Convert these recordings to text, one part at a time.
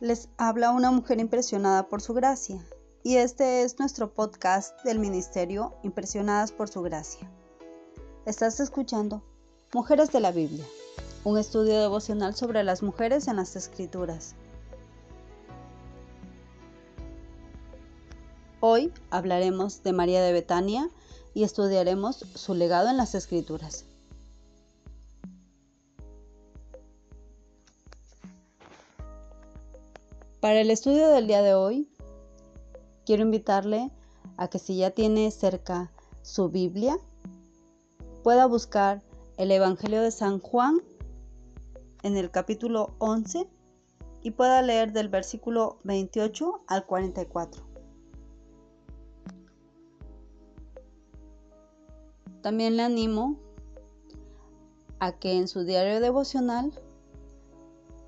Les habla una mujer impresionada por su gracia y este es nuestro podcast del Ministerio Impresionadas por su gracia. Estás escuchando Mujeres de la Biblia, un estudio devocional sobre las mujeres en las Escrituras. Hoy hablaremos de María de Betania y estudiaremos su legado en las Escrituras. Para el estudio del día de hoy, quiero invitarle a que si ya tiene cerca su Biblia, pueda buscar el Evangelio de San Juan en el capítulo 11 y pueda leer del versículo 28 al 44. También le animo a que en su diario devocional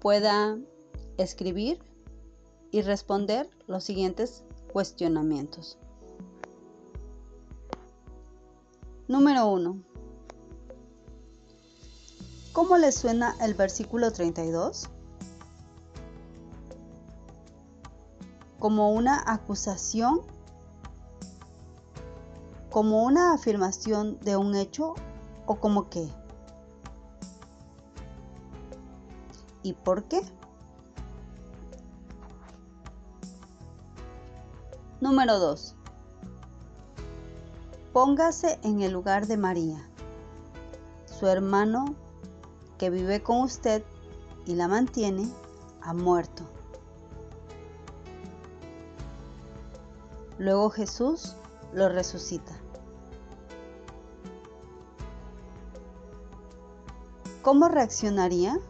pueda escribir y responder los siguientes cuestionamientos. Número 1. ¿Cómo le suena el versículo 32? ¿Como una acusación? ¿Como una afirmación de un hecho o como qué? ¿Y por qué? Número 2. Póngase en el lugar de María, su hermano que vive con usted y la mantiene, ha muerto. Luego Jesús lo resucita. ¿Cómo reaccionaría?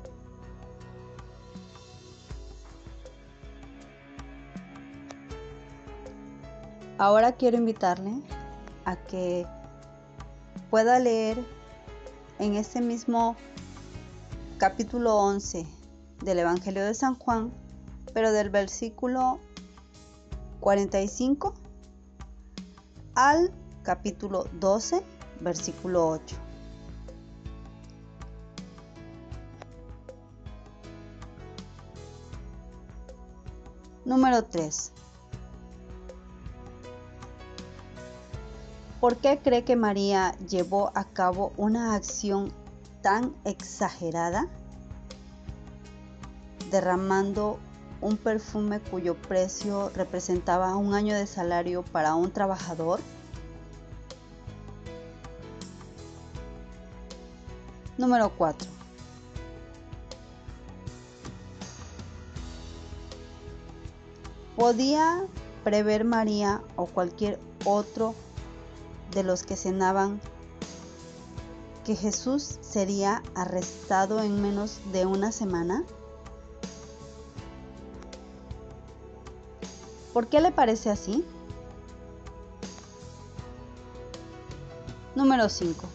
Ahora quiero invitarle a que pueda leer en este mismo capítulo 11 del Evangelio de San Juan, pero del versículo 45 al capítulo 12, versículo 8. Número 3. ¿Por qué cree que María llevó a cabo una acción tan exagerada? Derramando un perfume cuyo precio representaba un año de salario para un trabajador. Número 4. ¿Podía prever María o cualquier otro de los que cenaban que Jesús sería arrestado en menos de una semana? ¿Por qué le parece así? Número 5.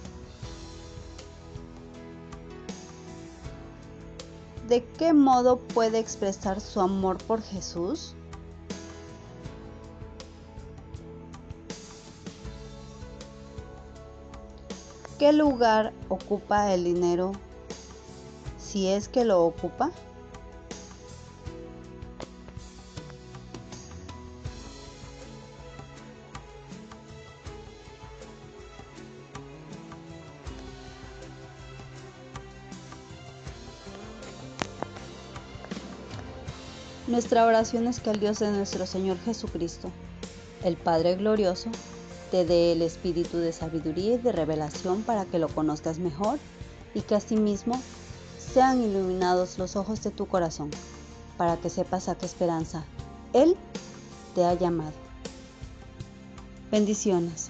¿De qué modo puede expresar su amor por Jesús? ¿Qué lugar ocupa el dinero si es que lo ocupa? Nuestra oración es que el Dios de nuestro Señor Jesucristo, el Padre Glorioso, te dé el espíritu de sabiduría y de revelación para que lo conozcas mejor y que asimismo sean iluminados los ojos de tu corazón, para que sepas a qué esperanza Él te ha llamado. Bendiciones.